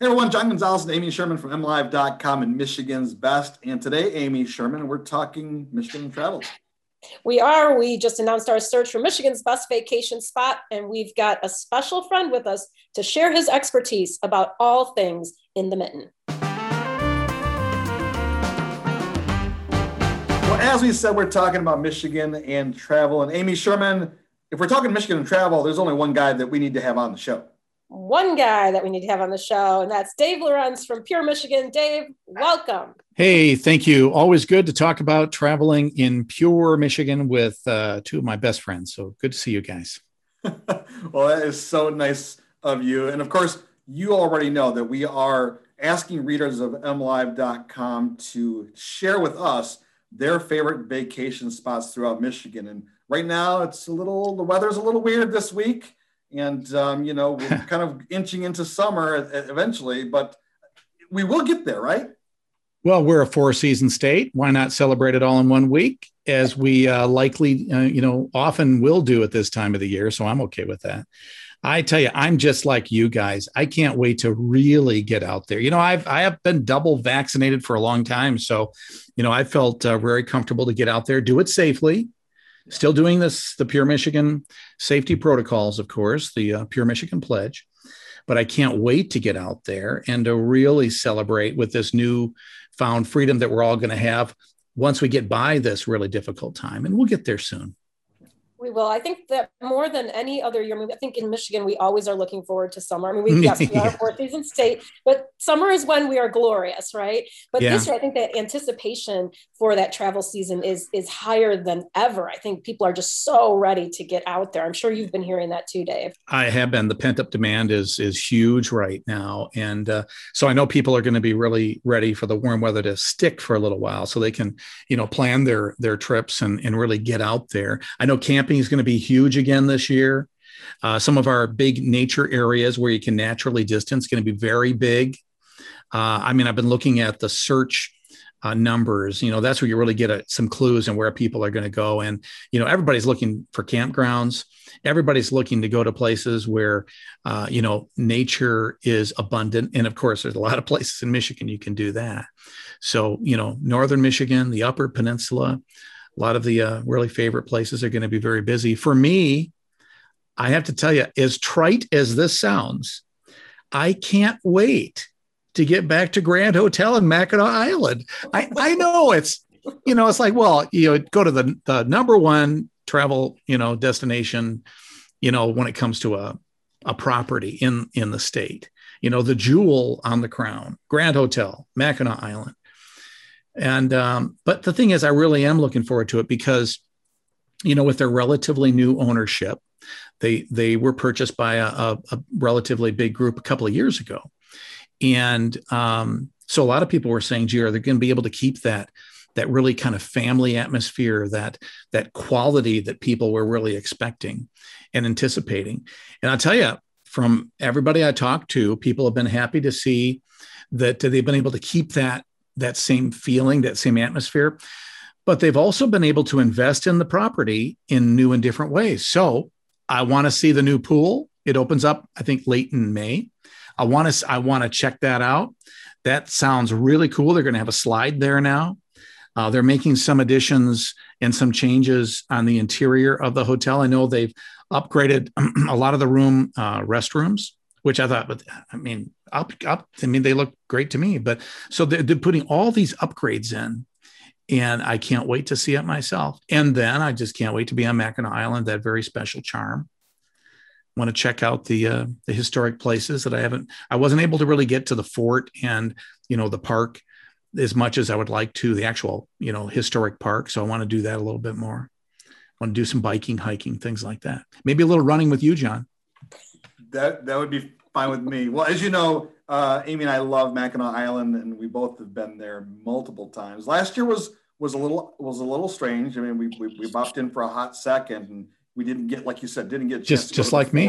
Hey everyone, John Gonzalez and Amy Sherman from MLive.com and Michigan's Best. And today, Amy Sherman, we're talking Michigan travel. We are. We just announced our search for Michigan's best vacation spot, and we've got a special friend with us to share his expertise about all things in the mitten. Well, as we said, we're talking about Michigan and travel. And Amy Sherman, if we're talking Michigan and travel, there's only one guy that we need to have on the show one guy that we need to have on the show, and that's Dave Lorenz from Pure Michigan. Dave, welcome. Hey, thank you. Always good to talk about traveling in Pure Michigan with uh, two of my best friends. So good to see you guys. well, that is so nice of you. And of course, you already know that we are asking readers of mlive.com to share with us their favorite vacation spots throughout Michigan. And right now, it's a little, the weather's a little weird this week and um, you know we're kind of inching into summer eventually but we will get there right? Well we're a four season state. Why not celebrate it all in one week as we uh, likely uh, you know often will do at this time of the year so i'm okay with that. I tell you i'm just like you guys. I can't wait to really get out there. You know i've i have been double vaccinated for a long time so you know i felt uh, very comfortable to get out there do it safely Still doing this, the Pure Michigan safety protocols, of course, the uh, Pure Michigan Pledge. But I can't wait to get out there and to really celebrate with this new found freedom that we're all going to have once we get by this really difficult time. And we'll get there soon. We will. I think that more than any other year, I, mean, I think in Michigan, we always are looking forward to summer. I mean, we, yes, we are a four season state, but summer is when we are glorious, right? But yeah. this year, I think that anticipation for that travel season is is higher than ever. I think people are just so ready to get out there. I'm sure you've been hearing that too, Dave. I have been. The pent up demand is is huge right now, and uh, so I know people are going to be really ready for the warm weather to stick for a little while, so they can you know plan their their trips and and really get out there. I know camp camping is going to be huge again this year. Uh, some of our big nature areas where you can naturally distance going to be very big. Uh, I mean, I've been looking at the search uh, numbers. You know, that's where you really get a, some clues and where people are going to go. And you know, everybody's looking for campgrounds. Everybody's looking to go to places where uh, you know nature is abundant. And of course, there's a lot of places in Michigan you can do that. So you know, northern Michigan, the Upper Peninsula a lot of the uh, really favorite places are going to be very busy. For me, I have to tell you, as trite as this sounds, I can't wait to get back to Grand Hotel in Mackinac Island. I, I know it's, you know, it's like, well, you know, go to the, the number one travel, you know, destination, you know, when it comes to a, a property in, in the state, you know, the jewel on the crown, Grand Hotel, Mackinac Island. And um, but the thing is, I really am looking forward to it because, you know, with their relatively new ownership, they they were purchased by a, a, a relatively big group a couple of years ago, and um, so a lot of people were saying, "Gee, are they going to be able to keep that?" that really kind of family atmosphere that that quality that people were really expecting and anticipating and i'll tell you from everybody i talked to people have been happy to see that they've been able to keep that that same feeling, that same atmosphere. But they've also been able to invest in the property in new and different ways. So I want to see the new pool. It opens up, I think, late in May. I want to I want to check that out. That sounds really cool. They're going to have a slide there now. Uh, they're making some additions and some changes on the interior of the hotel. I know they've upgraded a lot of the room uh, restrooms which I thought, but I mean, up, up. I mean, they look great to me. But so they're, they're putting all these upgrades in, and I can't wait to see it myself. And then I just can't wait to be on Mackinac Island, that very special charm. Want to check out the uh, the historic places that I haven't. I wasn't able to really get to the fort and you know the park as much as I would like to the actual you know historic park. So I want to do that a little bit more. I want to do some biking, hiking, things like that. Maybe a little running with you, John. That that would be fine with me. Well, as you know, uh, Amy and I love Mackinac Island, and we both have been there multiple times. Last year was was a little was a little strange. I mean, we we, we bopped in for a hot second, and we didn't get, like you said, didn't get just just like me,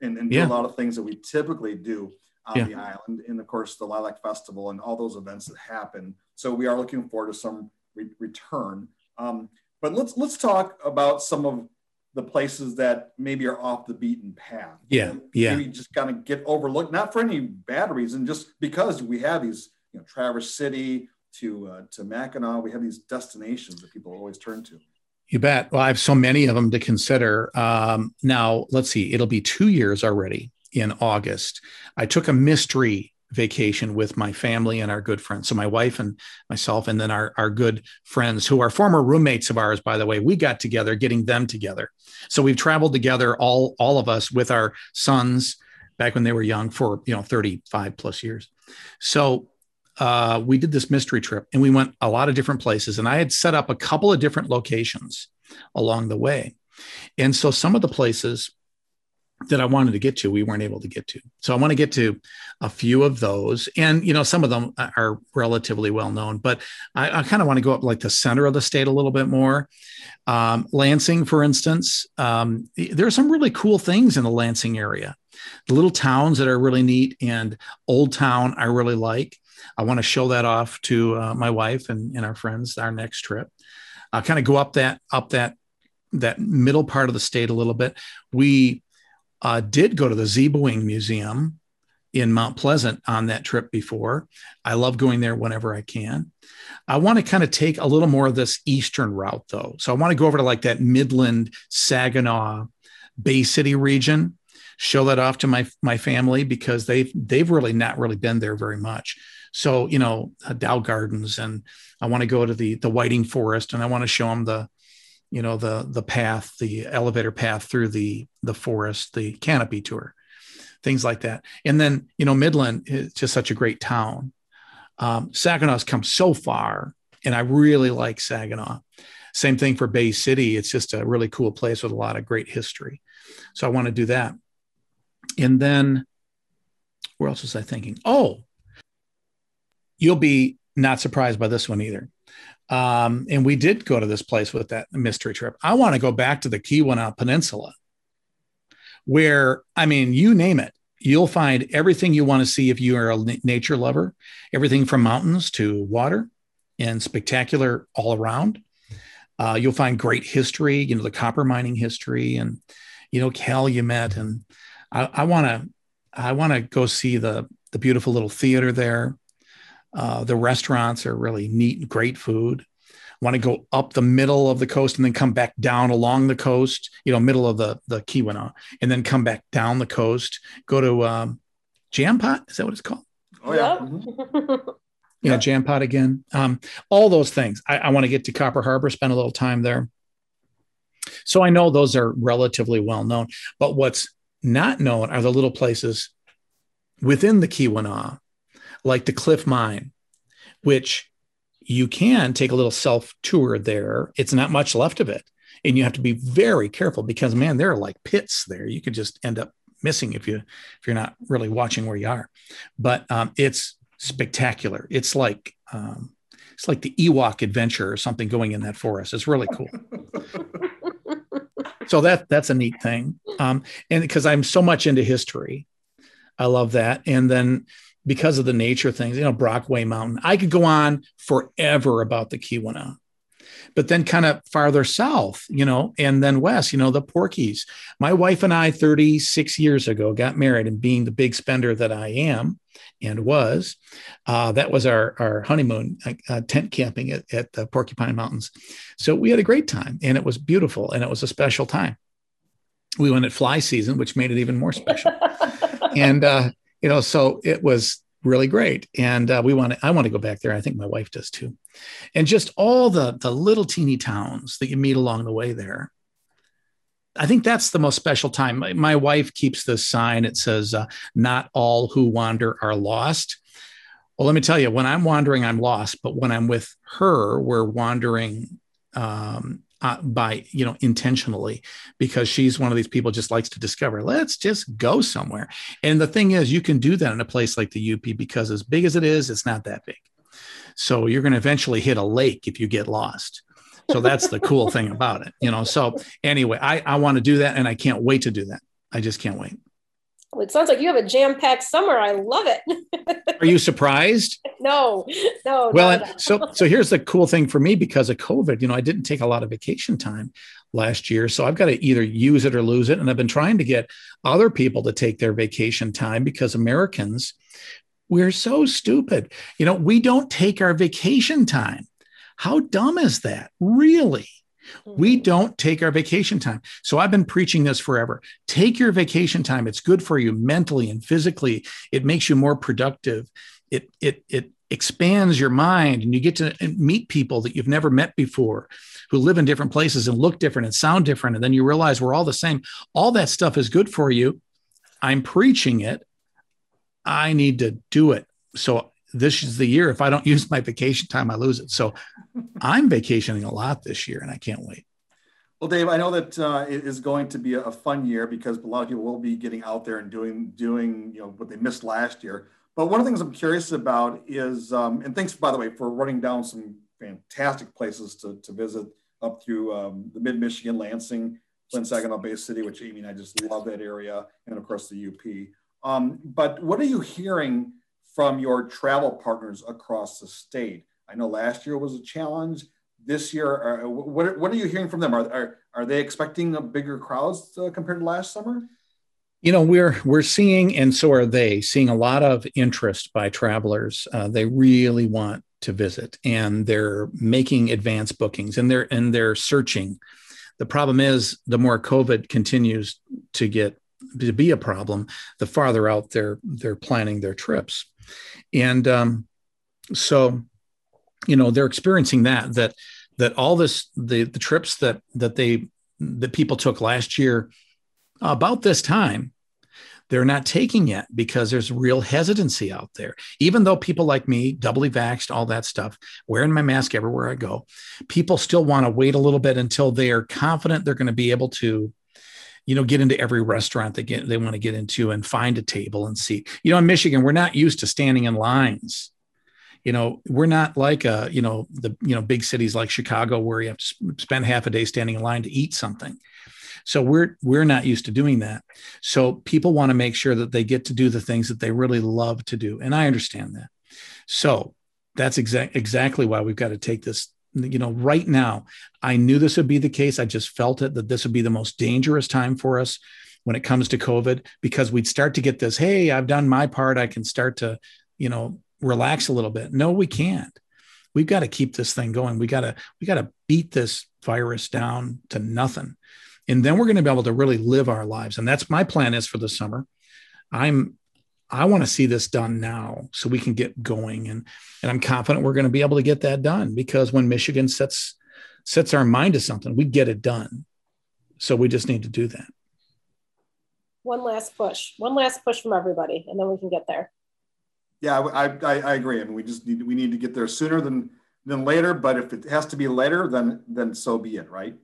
and, and, yeah. do a lot of things that we typically do on yeah. the island, and of course the Lilac Festival and all those events that happen. So we are looking forward to some re- return. Um, but let's let's talk about some of the places that maybe are off the beaten path. Yeah, yeah. Maybe just kind of get overlooked, not for any bad reason, just because we have these, you know, Traverse City to uh, to Mackinac, we have these destinations that people always turn to. You bet. Well, I have so many of them to consider. Um, now, let's see. It'll be two years already in August. I took a mystery vacation with my family and our good friends. So my wife and myself, and then our, our good friends who are former roommates of ours, by the way, we got together, getting them together. So we've traveled together, all, all of us with our sons back when they were young for, you know, 35 plus years. So uh, we did this mystery trip and we went a lot of different places and I had set up a couple of different locations along the way. And so some of the places that I wanted to get to, we weren't able to get to. So I want to get to a few of those. And, you know, some of them are relatively well known, but I, I kind of want to go up like the center of the state a little bit more. Um, Lansing, for instance, um, there are some really cool things in the Lansing area. The little towns that are really neat and Old Town, I really like. I want to show that off to uh, my wife and, and our friends our next trip. I'll kind of go up that up that that middle part of the state a little bit. We uh, did go to the Ziibiwing Museum in Mount Pleasant on that trip before. I love going there whenever I can. I want to kind of take a little more of this eastern route though. So I want to go over to like that Midland, Saginaw, Bay City region, show that off to my my family because they've they've really not really been there very much. So, you know, Dow Gardens and I want to go to the the Whiting Forest and I want to show them the you know the the path the elevator path through the the forest the canopy tour things like that. And then you know midland is just such a great town. Um, saginaw's come so far and i really like saginaw. Same thing for bay city. It's just a really cool place with a lot of great history. So i want to do that. And then where else was i thinking? Oh you'll be not surprised by this one either um, and we did go to this place with that mystery trip. I want to go back to the Keweenaw Peninsula, where, I mean, you name it, you'll find everything you want to see if you are a nature lover, everything from mountains to water and spectacular all around. Uh, you'll find great history, you know, the copper mining history and, you know, Calumet. And I want to, I want to go see the, the beautiful little theater there. Uh, the restaurants are really neat and great food. Want to go up the middle of the coast and then come back down along the coast, you know, middle of the the Keweenaw, and then come back down the coast. Go to um, Jampot. Is that what it's called? Oh yeah. Mm-hmm. yeah, Jampot again. Um, all those things. I, I want to get to Copper Harbor, spend a little time there. So I know those are relatively well known, but what's not known are the little places within the Keweenaw like the Cliff Mine, which you can take a little self tour there. It's not much left of it. And you have to be very careful because man, there are like pits there. You could just end up missing if you if you're not really watching where you are. But um, it's spectacular. It's like um, it's like the Ewok adventure or something going in that forest. It's really cool. so that that's a neat thing. Um, and because I'm so much into history, I love that. And then because of the nature of things, you know, Brockway Mountain. I could go on forever about the Keweenaw. But then kind of farther south, you know, and then west, you know, the Porkies. My wife and I 36 years ago got married and being the big spender that I am and was, uh, that was our, our honeymoon uh, tent camping at, at the Porcupine Mountains. So we had a great time and it was beautiful and it was a special time. We went at fly season, which made it even more special. and uh, you know, so it was really great. And uh, we want to, I want to go back there. I think my wife does too. And just all the, the little teeny towns that you meet along the way there. I think that's the most special time. My, my wife keeps this sign. It says, uh, not all who wander are lost. Well, let me tell you, when I'm wandering, I'm lost. But when I'm with her, we're wandering um, uh, by you know intentionally because she's one of these people just likes to discover let's just go somewhere. And the thing is you can do that in a place like the up because as big as it is it's not that big. So you're going to eventually hit a lake if you get lost. So that's the cool thing about it you know? So anyway i i want to do that and i can't wait to do that. I just can't wait it sounds like you have a jam-packed summer i love it are you surprised no, no. Well, no. so so here's the cool thing for me because of COVID. You know, I didn't take a lot of vacation time last year, so I've got to either use it or lose it. And I've been trying to get other people to take their vacation time because Americans, we're so stupid. You know, we don't take our vacation time. How dumb is that? Really? We mm-hmm. don't take our vacation time. So I've been preaching this forever. Take your vacation time. It's good for you mentally and physically. It makes you more productive. It it it expands your mind and you get to meet people that you've never met before who live in different places and look different and sound different and then you realize we're all the same. All that stuff is good for you. I'm preaching it. I need to do it. So this is the year. If I don't use my vacation time, I lose it. So I'm vacationing a lot this year and I can't wait. Well, Dave, I know that uh, it is going to be a fun year because a lot of people will be getting out there and doing doing you know what they missed last year. But one of the things I'm curious about is, um, and thanks by the way for running down some fantastic places to, to visit up through um, the Mid Michigan, Lansing, Flint, Saginaw Bay City, which Amy and I just love that area, and of course the UP. Um, but what are you hearing from your travel partners across the state? I know last year was a challenge. This year, are, what, what are you hearing from them? Are, are, are they expecting a bigger crowds uh, compared to last summer? You know, we're we're seeing, and so are they, seeing a lot of interest by travelers. Uh, they really want to visit, and they're making advance bookings, and they're and they're searching. The problem is, the more COVID continues to get to be a problem, the farther out they're they're planning their trips, and um, so you know they're experiencing that that that all this the the trips that that they that people took last year about this time they're not taking yet because there's real hesitancy out there. Even though people like me, doubly vaxxed, all that stuff, wearing my mask everywhere I go, people still want to wait a little bit until they are confident they're going to be able to you know, get into every restaurant they get they want to get into and find a table and seat. You know, in Michigan, we're not used to standing in lines. You know, we're not like a, you know, the you know big cities like Chicago where you have to spend half a day standing in line to eat something. So we're we're not used to doing that. So people want to make sure that they get to do the things that they really love to do, and I understand that. So that's exact exactly why we've got to take this you know, right now, I knew this would be the case. I just felt it that this would be the most dangerous time for us when it comes to COVID because we'd start to get this, hey, I've done my part. I can start to, you know, relax a little bit. No, we can't. We've got to keep this thing going. We got to, we got to beat this virus down to nothing. And then we're going to be able to really live our lives. And that's my plan is for the summer. I'm I want to see this done now so we can get going. And, and I'm confident we're going to be able to get that done because when Michigan sets sets our mind to something, we get it done. So we just need to do that. One last push, one last push from everybody, and then we can get there. Yeah, I, I, I agree. I mean, we just need we need to get there sooner than than later. But if it has to be later, then then so be it, right?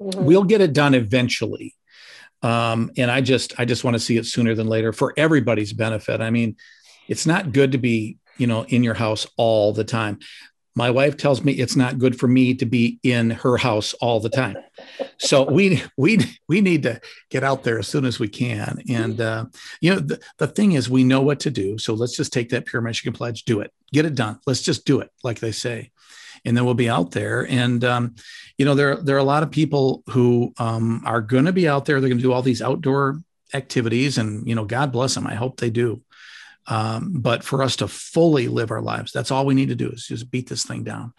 Mm-hmm. We'll get it done eventually. Um, and I just I just want to see it sooner than later for everybody's benefit. I mean, it's not good to be you know in your house all the time. My wife tells me it's not good for me to be in her house all the time. So we we we need to get out there as soon as we can. And uh, you know the, the thing is we know what to do. So let's just take that pure Michigan pledge, do it, get it done. Let's just do it, like they say and then we'll be out there. And um, you know, there there are a lot of people who um, are going to be out there. They're going to do all these outdoor activities, and you know, God bless them. I hope they do. Um, but for us to fully live our lives, that's all we need to do is just beat this thing down.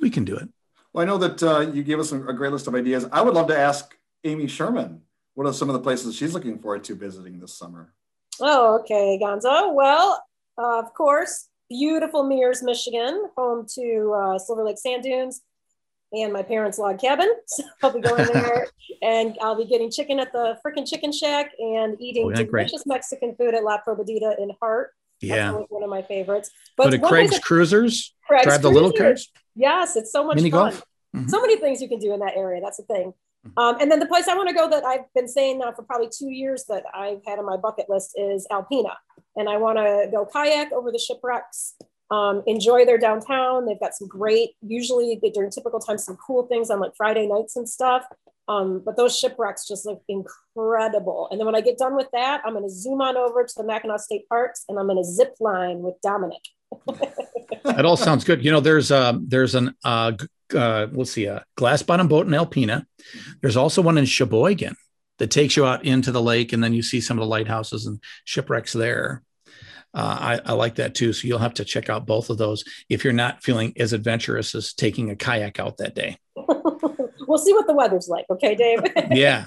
We can do it. Well, I know that uh, you gave us a great list of ideas. I would love to ask Amy Sherman what are some of the places she's looking forward to visiting this summer. Oh, okay, Gonzo. Well, uh, of course, beautiful Mears, Michigan, home to uh, Silver Lake Sand Dunes and my parents' log cabin. So I'll be going there and I'll be getting chicken at the freaking chicken shack and eating oh, yeah, delicious great. Mexican food at La Probadita in Hart. Yeah. one of my favorites. But Go to Craig's Cruisers, Craig's drive the little cars. Yes, it's so much Mini fun. Golf. Mm-hmm. So many things you can do in that area. That's the thing. Mm-hmm. Um, and then the place I want to go that I've been saying now for probably two years that I've had on my bucket list is Alpena and I want to go kayak over the shipwrecks. Um, enjoy their downtown. They've got some great, usually during typical times, some cool things on like Friday nights and stuff. Um, but those shipwrecks just look incredible. And then when I get done with that, I'm going to zoom on over to the Mackinac State Parks and I'm going to zip line with Dominic. that all sounds good. You know, there's a there's an uh, uh let's see a glass bottom boat in Alpena. There's also one in Cheboygan that takes you out into the lake, and then you see some of the lighthouses and shipwrecks there. Uh, I, I, like that too. So you'll have to check out both of those if you're not feeling as adventurous as taking a kayak out that day. we'll see what the weather's like. Okay, Dave. yeah.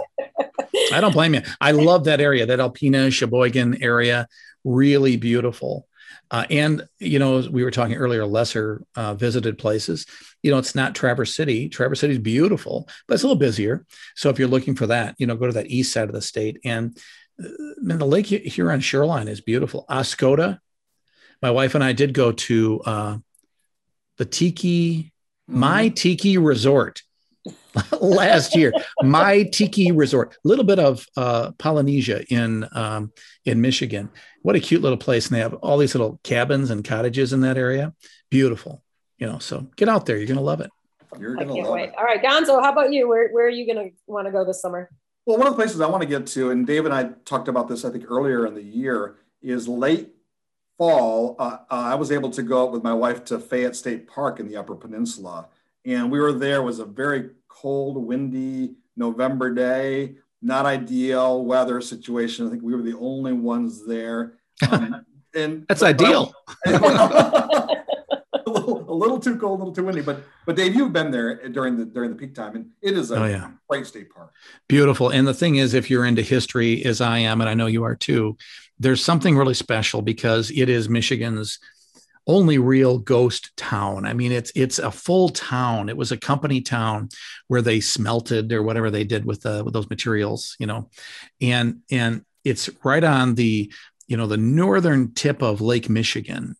I don't blame you. I love that area, that Alpena, Cheboygan area. Really beautiful. Uh, and, you know, we were talking earlier, lesser uh, visited places. You know, it's not Traverse City. Traverse City is beautiful, but it's a little busier. So if you're looking for that, you know, go to that east side of the state. And man, the Lake Huron shoreline is beautiful. Oscoda, my wife and I did go to uh, the Tiki, my mm-hmm. Tiki Resort last year. My Tiki Resort, a little bit of uh, Polynesia in um, in Michigan. What a cute little place, and they have all these little cabins and cottages in that area. Beautiful, you know. So get out there; you're gonna love it. You're gonna love wait. it. All right, Gonzo, how about you? Where where are you gonna want to go this summer? Well, one of the places I want to get to, and Dave and I talked about this, I think earlier in the year, is late fall. Uh, uh, I was able to go out with my wife to Fayette State Park in the Upper Peninsula, and we were there. It was a very cold, windy November day, not ideal weather situation. I think we were the only ones there. Um, and that's ideal. a little too cold, a little too windy, but but Dave, you've been there during the during the peak time, and it is a oh, yeah. great state park. Beautiful. And the thing is, if you're into history, as I am, and I know you are too, there's something really special because it is Michigan's only real ghost town. I mean, it's it's a full town. It was a company town where they smelted or whatever they did with the with those materials, you know, and and it's right on the you know the northern tip of Lake Michigan,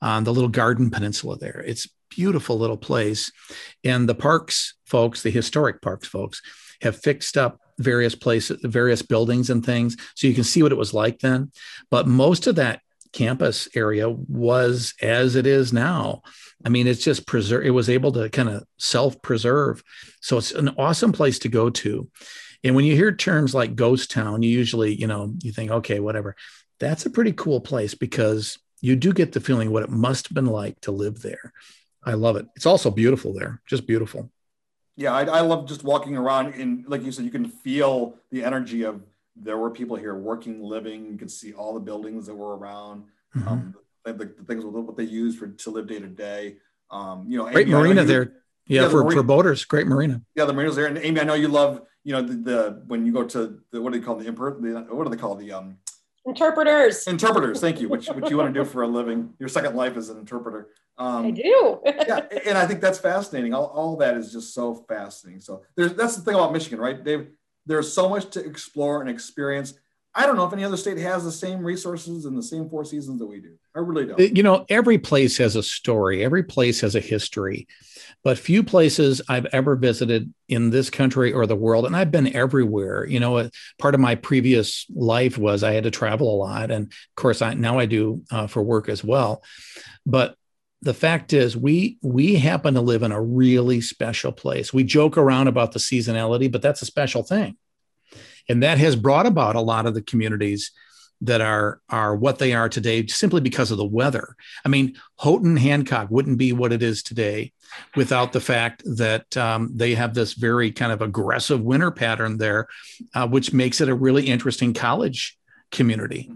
on the little Garden Peninsula. There, it's beautiful little place, and the parks folks, the historic parks folks, have fixed up various places, various buildings and things, so you can see what it was like then. But most of that campus area was as it is now. I mean, it's just preserve. It was able to kind of self preserve. So it's an awesome place to go to. And when you hear terms like ghost town, you usually, you know, you think, okay, whatever. That's a pretty cool place because you do get the feeling what it must have been like to live there. I love it. It's also beautiful there, just beautiful. Yeah, I, I love just walking around and, like you said, you can feel the energy of there were people here working, living. You could see all the buildings that were around, mm-hmm. um, the, the, the, things what they use for to live day to day. Um, you know, great Amy, marina you, there. Yeah, yeah for, marina, for boaters, great marina. Yeah, the marina's there. And Amy, I know you love, you know, the, the when you go to the what do they call the imper the what do they call the um interpreters. Interpreters thank you which what you want to do for a living. Your second life as an interpreter. Um, i do. yeah and i think that's fascinating. All, all that is just so fascinating. So there's that's the thing about michigan right? Dave there's so much to explore and experience. I don't know if any other state has the same resources and the same four seasons that we do. I really don't. You know, every place has a story, every place has a history, but few places I've ever visited in this country or the world, and I've been everywhere. You know, part of my previous life was I had to travel a lot, and of course, I now I do uh, for work as well. But the fact is we we happen to live in a really special place we joke around about the seasonality but that's a special thing and that has brought about a lot of the communities that are are what they are today simply because of the weather i mean houghton hancock wouldn't be what it is today without the fact that um, they have this very kind of aggressive winter pattern there uh, which makes it a really interesting college community.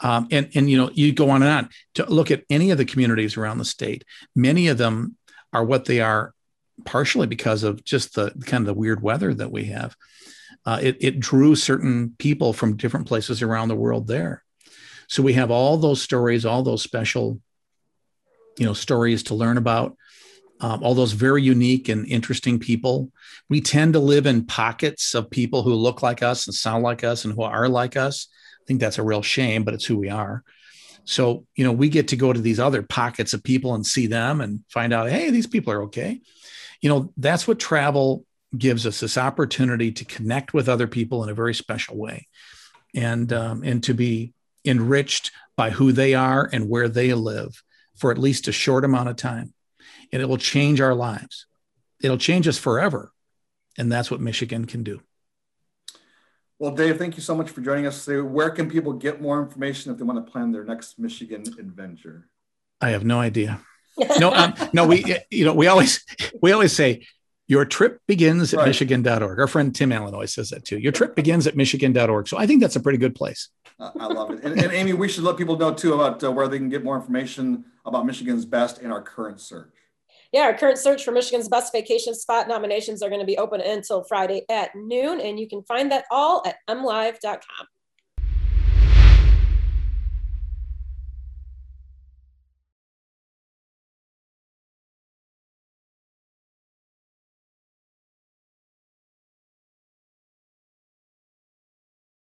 Um, and, and, you know, you go on and on to look at any of the communities around the state. Many of them are what they are partially because of just the kind of the weird weather that we have. Uh, it, it drew certain people from different places around the world there. So we have all those stories, all those special, you know, stories to learn about. Um, all those very unique and interesting people. We tend to live in pockets of people who look like us and sound like us and who are like us I think that's a real shame, but it's who we are. So, you know, we get to go to these other pockets of people and see them and find out, hey, these people are okay. You know, that's what travel gives us this opportunity to connect with other people in a very special way and um, and to be enriched by who they are and where they live for at least a short amount of time and it will change our lives it'll change us forever and that's what michigan can do well, Dave, thank you so much for joining us today. Where can people get more information if they want to plan their next Michigan adventure? I have no idea. No, um, no, we you know we always we always say your trip begins at right. michigan.org. Our friend Tim Allen always says that too. Your trip begins at michigan.org. So I think that's a pretty good place. Uh, I love it. And, and, Amy, we should let people know too about uh, where they can get more information about Michigan's best in our current search. Yeah, our current search for Michigan's best vacation spot nominations are going to be open until Friday at noon, and you can find that all at mlive.com.